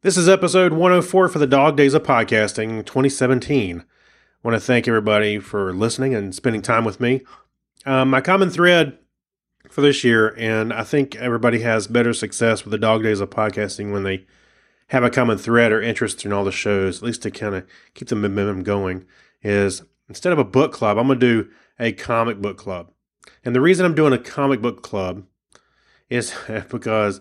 This is episode 104 for the Dog Days of Podcasting 2017. I want to thank everybody for listening and spending time with me. Um, my common thread for this year, and I think everybody has better success with the Dog Days of Podcasting when they have a common thread or interest in all the shows, at least to kind of keep the momentum going, is instead of a book club, I'm going to do a comic book club. And the reason I'm doing a comic book club is because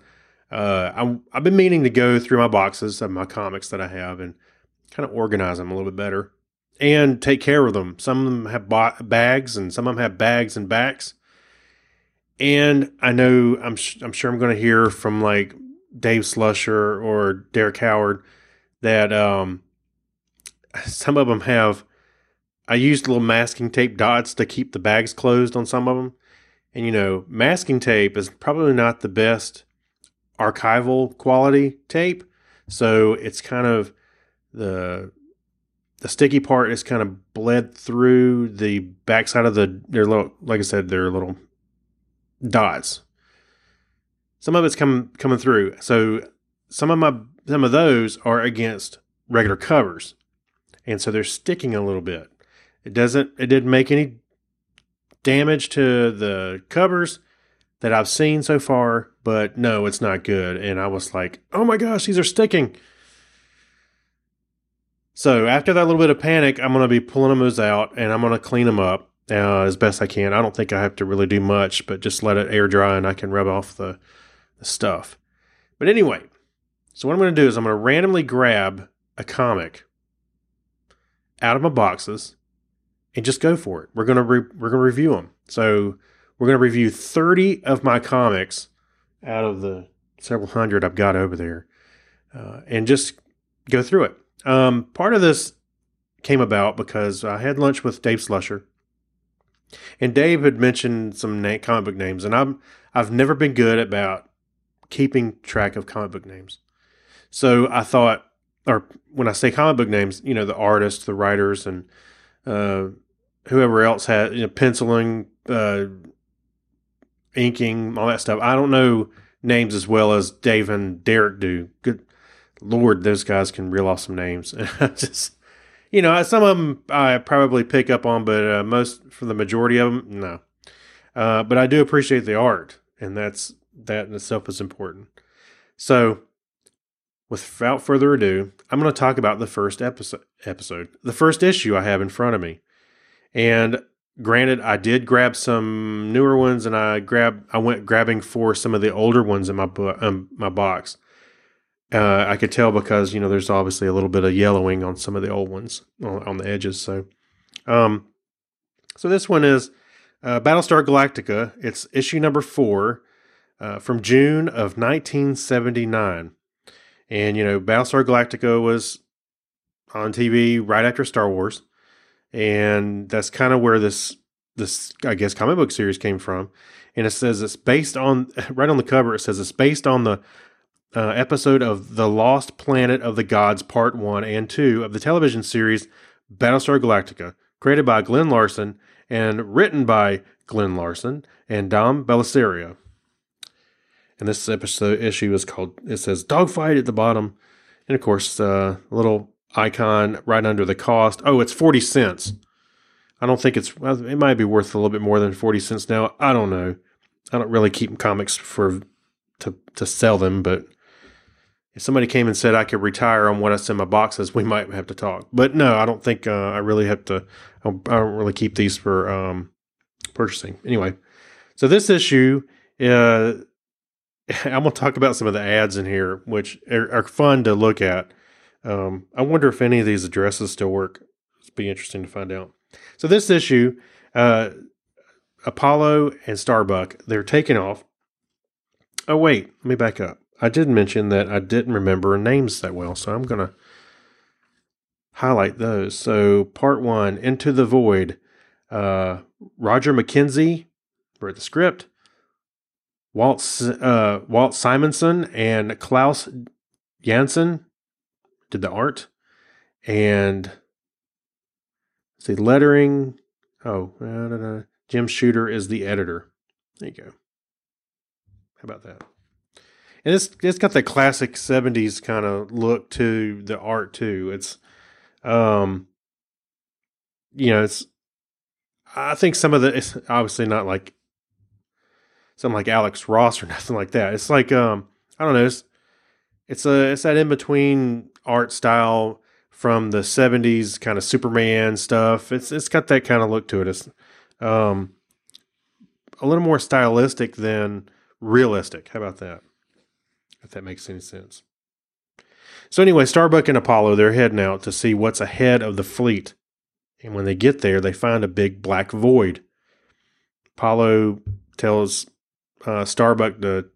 uh, I, I've been meaning to go through my boxes of my comics that I have and kind of organize them a little bit better and take care of them. Some of them have bags and some of them have bags and backs. And I know I'm I'm sure I'm going to hear from like Dave Slusher or Derek Howard that um, some of them have. I used little masking tape dots to keep the bags closed on some of them. And you know, masking tape is probably not the best archival quality tape. So it's kind of the the sticky part is kind of bled through the backside of the their little like I said, their little dots. Some of it's come coming through. So some of my some of those are against regular covers. And so they're sticking a little bit. It doesn't it didn't make any damage to the covers that I've seen so far, but no, it's not good. And I was like, oh my gosh, these are sticking. So after that little bit of panic, I'm going to be pulling those out and I'm going to clean them up uh, as best I can. I don't think I have to really do much, but just let it air dry and I can rub off the, the stuff. But anyway, so what I'm going to do is I'm going to randomly grab a comic out of my boxes and just go for it. We're going to re- we're going to review them. So we're going to review 30 of my comics out of the several hundred I've got over there uh, and just go through it. Um, part of this came about because I had lunch with Dave Slusher. And Dave had mentioned some na- comic book names, and I'm I've never been good about keeping track of comic book names. So I thought, or when I say comic book names, you know, the artists, the writers, and uh, whoever else had you know, penciling, uh, inking, all that stuff. I don't know names as well as Dave and Derek do. Good Lord, those guys can reel off some names. just, you know, some of them I probably pick up on, but uh, most, for the majority of them, no. Uh, but I do appreciate the art, and that's that in itself is important. So, without further ado, I'm going to talk about the first episode. Episode, the first issue I have in front of me, and granted, I did grab some newer ones, and I grab I went grabbing for some of the older ones in my um, my box. Uh, I could tell because you know there's obviously a little bit of yellowing on some of the old ones on, on the edges. So, um, so this one is uh, Battlestar Galactica. It's issue number four uh, from June of 1979, and you know Battlestar Galactica was on TV right after Star Wars and that's kind of where this this I guess comic book series came from. And it says it's based on right on the cover. It says it's based on the uh, episode of The Lost Planet of the Gods, Part One and Two of the television series Battlestar Galactica, created by Glen Larson and written by Glen Larson and Don Bellisario. And this episode issue is called. It says "Dogfight" at the bottom, and of course, uh, a little icon right under the cost. Oh, it's 40 cents. I don't think it's, it might be worth a little bit more than 40 cents now. I don't know. I don't really keep comics for, to, to sell them, but if somebody came and said I could retire on what I send my boxes, we might have to talk. But no, I don't think uh, I really have to, I don't, I don't really keep these for um, purchasing. Anyway, so this issue, uh, I'm going to talk about some of the ads in here, which are, are fun to look at. Um, I wonder if any of these addresses still work. It'd be interesting to find out. So this issue, uh, Apollo and Starbuck, they're taking off. Oh wait, let me back up. I did mention that I didn't remember names that well, so I'm gonna highlight those. So part one, Into the Void. Uh, Roger McKenzie wrote the script. Walt uh, Walt Simonson and Klaus Janson did the art, and see lettering. Oh, da, da, da. Jim Shooter is the editor. There you go. How about that? and it's it's got that classic '70s kind of look to the art too. It's, um, you know, it's. I think some of the it's obviously not like something like Alex Ross or nothing like that. It's like um, I don't know. It's it's a it's that in between art style from the '70s kind of Superman stuff. It's it's got that kind of look to it. It's um, a little more stylistic than realistic. How about that? If that makes any sense. So anyway, Starbuck and Apollo they're heading out to see what's ahead of the fleet, and when they get there, they find a big black void. Apollo tells uh, Starbuck to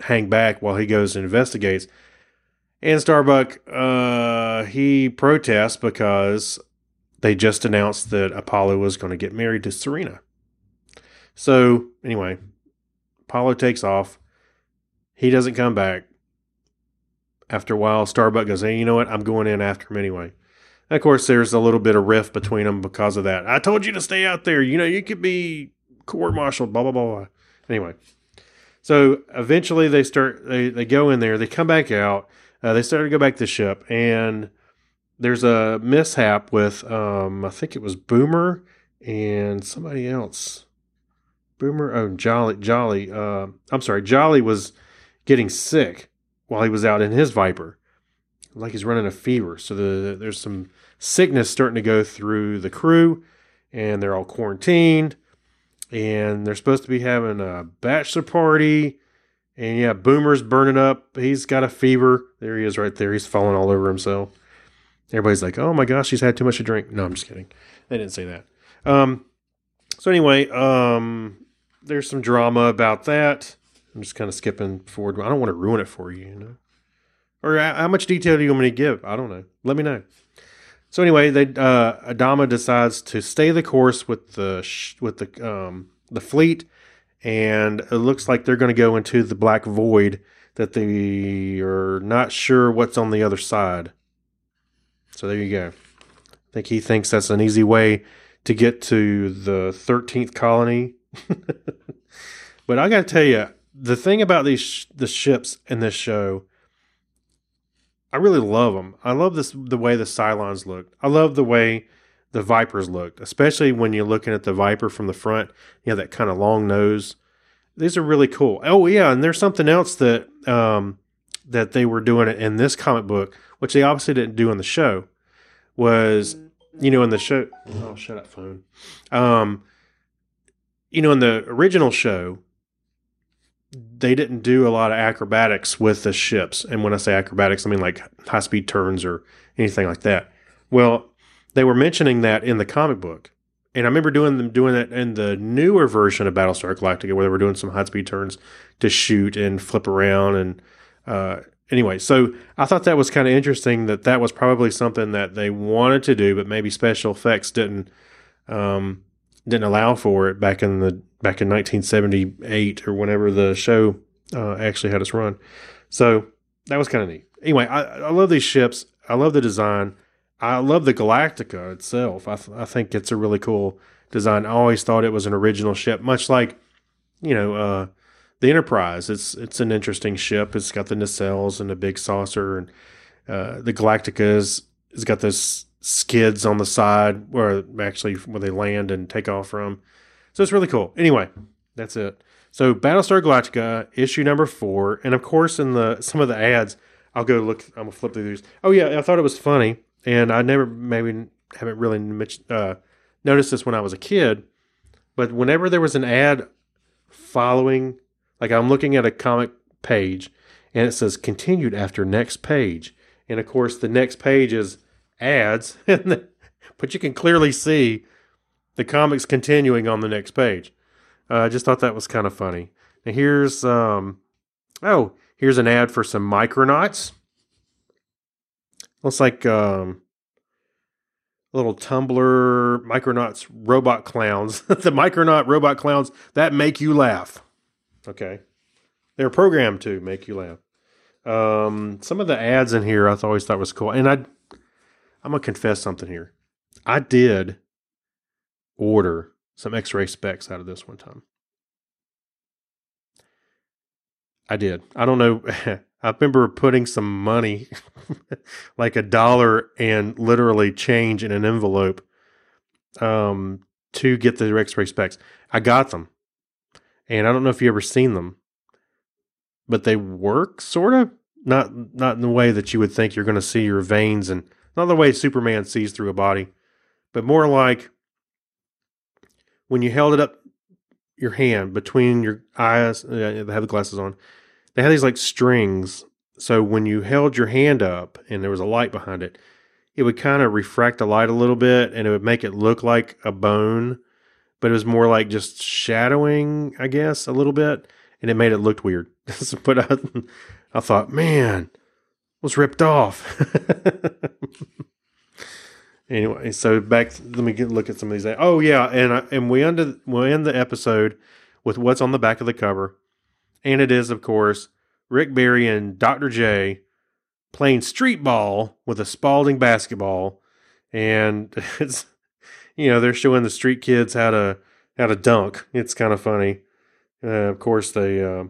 hang back while he goes and investigates. And Starbuck, uh, he protests because they just announced that Apollo was going to get married to Serena. So, anyway, Apollo takes off. He doesn't come back. After a while, Starbuck goes, Hey, you know what? I'm going in after him anyway. And of course, there's a little bit of rift between them because of that. I told you to stay out there. You know, you could be court martialed, blah, blah, blah, blah. Anyway, so eventually they start, they, they go in there, they come back out, uh, they start to go back to the ship, and there's a mishap with, um, I think it was Boomer and somebody else. Boomer, oh, Jolly, Jolly, uh, I'm sorry, Jolly was getting sick while he was out in his Viper. Like he's running a fever. So the, there's some sickness starting to go through the crew, and they're all quarantined and they're supposed to be having a bachelor party. And yeah, Boomer's burning up. He's got a fever. There he is right there. He's falling all over himself. Everybody's like, oh my gosh, he's had too much to drink. No, I'm just kidding. They didn't say that. Um, so anyway, um, there's some drama about that. I'm just kind of skipping forward. I don't want to ruin it for you, you know. Or how much detail do you want me to give? I don't know. Let me know. So anyway, they uh, Adama decides to stay the course with the sh- with the um, the fleet, and it looks like they're going to go into the black void that they are not sure what's on the other side. So there you go. I think he thinks that's an easy way to get to the 13th colony. but I got to tell you, the thing about these sh- the ships in this show I really love them. I love this the way the Cylons looked. I love the way the Vipers looked, especially when you're looking at the Viper from the front. You have that kind of long nose. These are really cool. Oh yeah, and there's something else that um, that they were doing in this comic book, which they obviously didn't do in the show. Was you know in the show? Oh, shut up, phone. Um, you know in the original show, they didn't do a lot of acrobatics with the ships. And when I say acrobatics, I mean like high speed turns or anything like that. Well, they were mentioning that in the comic book. And I remember doing them doing that in the newer version of Battlestar Galactica, where they were doing some high speed turns to shoot and flip around. And uh, anyway, so I thought that was kind of interesting that that was probably something that they wanted to do, but maybe special effects didn't um, didn't allow for it back in the back in 1978 or whenever the show uh, actually had its run. So that was kind of neat. Anyway, I, I love these ships. I love the design. I love the Galactica itself. I, th- I think it's a really cool design. I always thought it was an original ship, much like you know uh, the Enterprise. It's it's an interesting ship. It's got the nacelles and a big saucer, and uh, the Galactica has got those skids on the side where actually where they land and take off from. So it's really cool. Anyway, that's it. So Battlestar Galactica issue number four, and of course in the some of the ads, I'll go look. I'm gonna flip through these. Oh yeah, I thought it was funny, and I never maybe haven't really uh, noticed this when I was a kid, but whenever there was an ad following, like I'm looking at a comic page, and it says continued after next page, and of course the next page is ads, but you can clearly see the comics continuing on the next page. Uh, I just thought that was kind of funny. Here's um, oh, here's an ad for some Micronauts. Looks like um, little Tumbler Micronauts robot clowns. the Micronaut robot clowns that make you laugh. Okay, they're programmed to make you laugh. Um, some of the ads in here I always thought was cool, and I I'm gonna confess something here. I did order some X-ray specs out of this one time. I did. I don't know. I remember putting some money, like a dollar and literally change in an envelope, um, to get the X-ray specs. I got them, and I don't know if you ever seen them, but they work sort of not not in the way that you would think you're going to see your veins and not the way Superman sees through a body, but more like when you held it up your hand between your eyes. Uh, they have the glasses on. They had these like strings. So when you held your hand up and there was a light behind it, it would kind of refract the light a little bit and it would make it look like a bone, but it was more like just shadowing, I guess, a little bit, and it made it look weird. but I, I thought, man, was ripped off. anyway, so back. Let me get look at some of these. Oh yeah, and I, and we end we end the episode with what's on the back of the cover, and it is of course Rick Barry and Doctor J playing street ball with a Spalding basketball, and it's you know they're showing the street kids how to how to dunk. It's kind of funny. Uh, of course, they uh,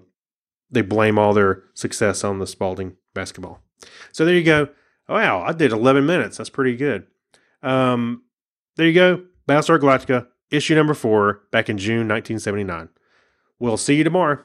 they blame all their success on the Spalding basketball. So there you go. Wow, I did 11 minutes. That's pretty good. Um, there you go. Battlestar Galactica, issue number four, back in June 1979. We'll see you tomorrow.